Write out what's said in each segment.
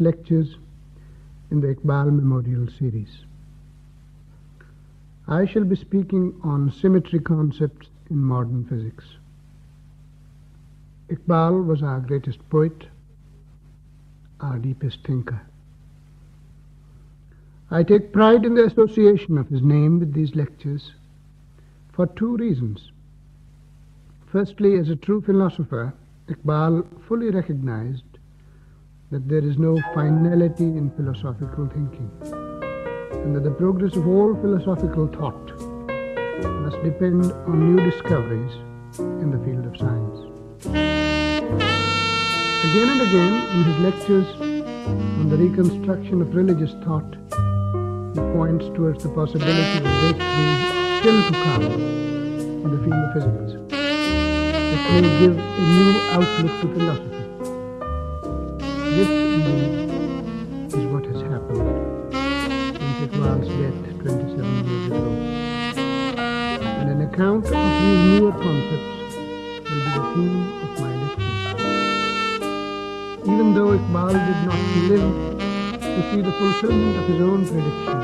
lectures in the Iqbal Memorial Series. I shall be speaking on symmetry concepts in modern physics. Iqbal was our greatest poet, our deepest thinker. I take pride in the association of his name with these lectures for two reasons. Firstly, as a true philosopher, Iqbal fully recognized that there is no finality in philosophical thinking, and that the progress of all philosophical thought must depend on new discoveries in the field of science. Again and again, in his lectures on the reconstruction of religious thought, he points towards the possibility of breakthroughs still to come in the field of physics that may give a new outlook to philosophy. This indeed is what has happened since Iqbal's death 27 years ago. And an account of these newer concepts will be the theme of my lecture. Even though Iqbal did not live to see the fulfillment of his own prediction,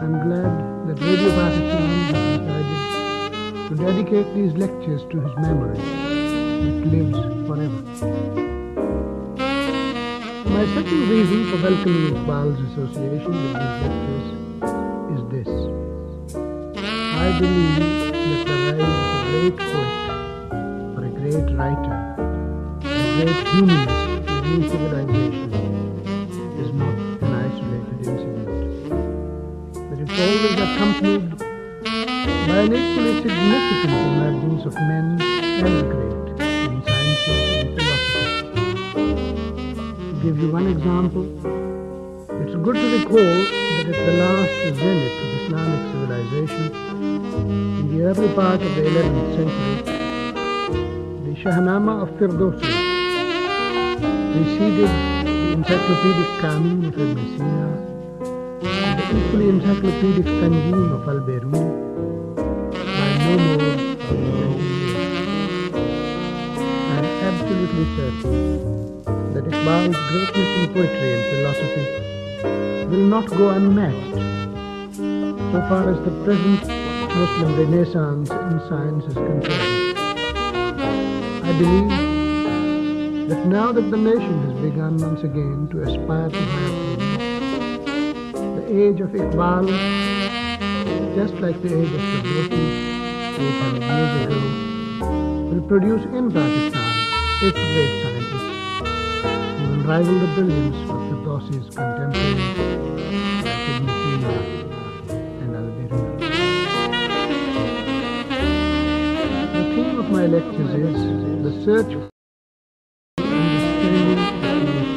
I'm glad that Radio Pakistan has decided to dedicate these lectures to his memory, which lives forever. My second reason for welcoming Iqbal's association with these lectures is this. I believe that the rise of a great poet, or a great writer, a great humanist in a new civilization is not an isolated incident, but it's always accompanied by an equally significant emergence of men as great give you one example. It's good to recall that at the last zenith of Islamic civilization, in the early part of the 11th century, the Shahnama of Firdausi preceded the encyclopedic Kanun of Ibn Sina and the equally encyclopedic Tanjim of Al-Biruni by no more than 20 years. I am absolutely certain that Iqbal's greatness in poetry and philosophy will not go unmatched so far as the present Muslim renaissance in science is concerned. I believe that now that the nation has begun once again to aspire to things, the age of Iqbal, just like the age of Firdausi 800 years ago, will produce in Pakistan its great scientists rival the brilliance of Firdausi's contemporaries like Ibn and Al-Biruni. The theme of my lectures is the search for understanding.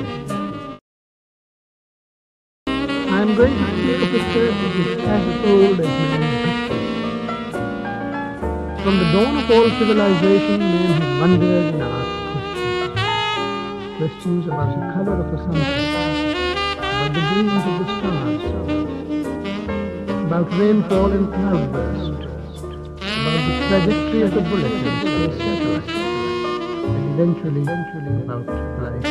I am going to of a search that is as old as man's From the dawn of all civilization, men have wandered and asked questions about the color of the sunset, about the brilliance of the stars, about rainfall and cloudburst, about the trajectory of the bullet. And space satellite, and eventually, eventually about life.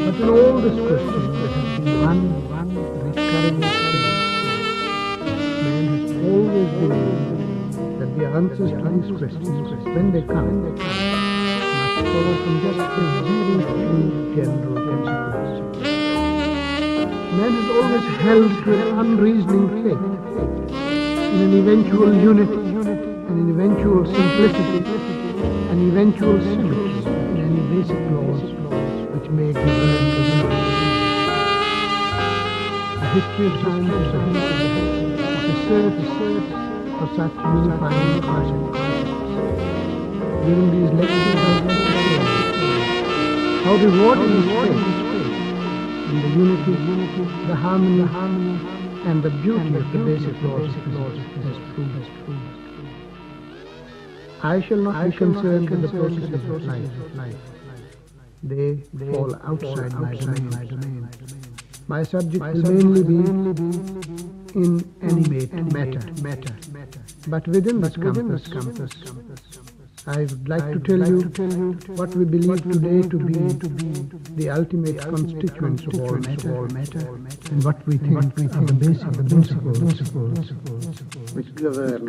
But in all these questions, there has been one, one recurring theme. Man has always believed that the answers to these questions, when they come, follow from just a very few general principles. Man has always held to an unreasoning faith in an eventual unity, an eventual simplicity, an eventual symmetry in any basic laws which may govern the. The history of science is a history of a search for such unifying concepts. These lectures, I would like to show how rewarding is faith in the unity, the harmony, and the beauty of the basic laws of physics has proved. I shall not be concerned with the processes of life. They fall outside my domain. My subject will mainly be inanimate matter, matter, but within this compass, I would like to tell you what we believe today to be the ultimate constituents of all matter, and what we think we are the basic principles which govern.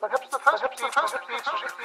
Perhaps the first, the first, the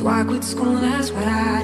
So I quit school, that's what I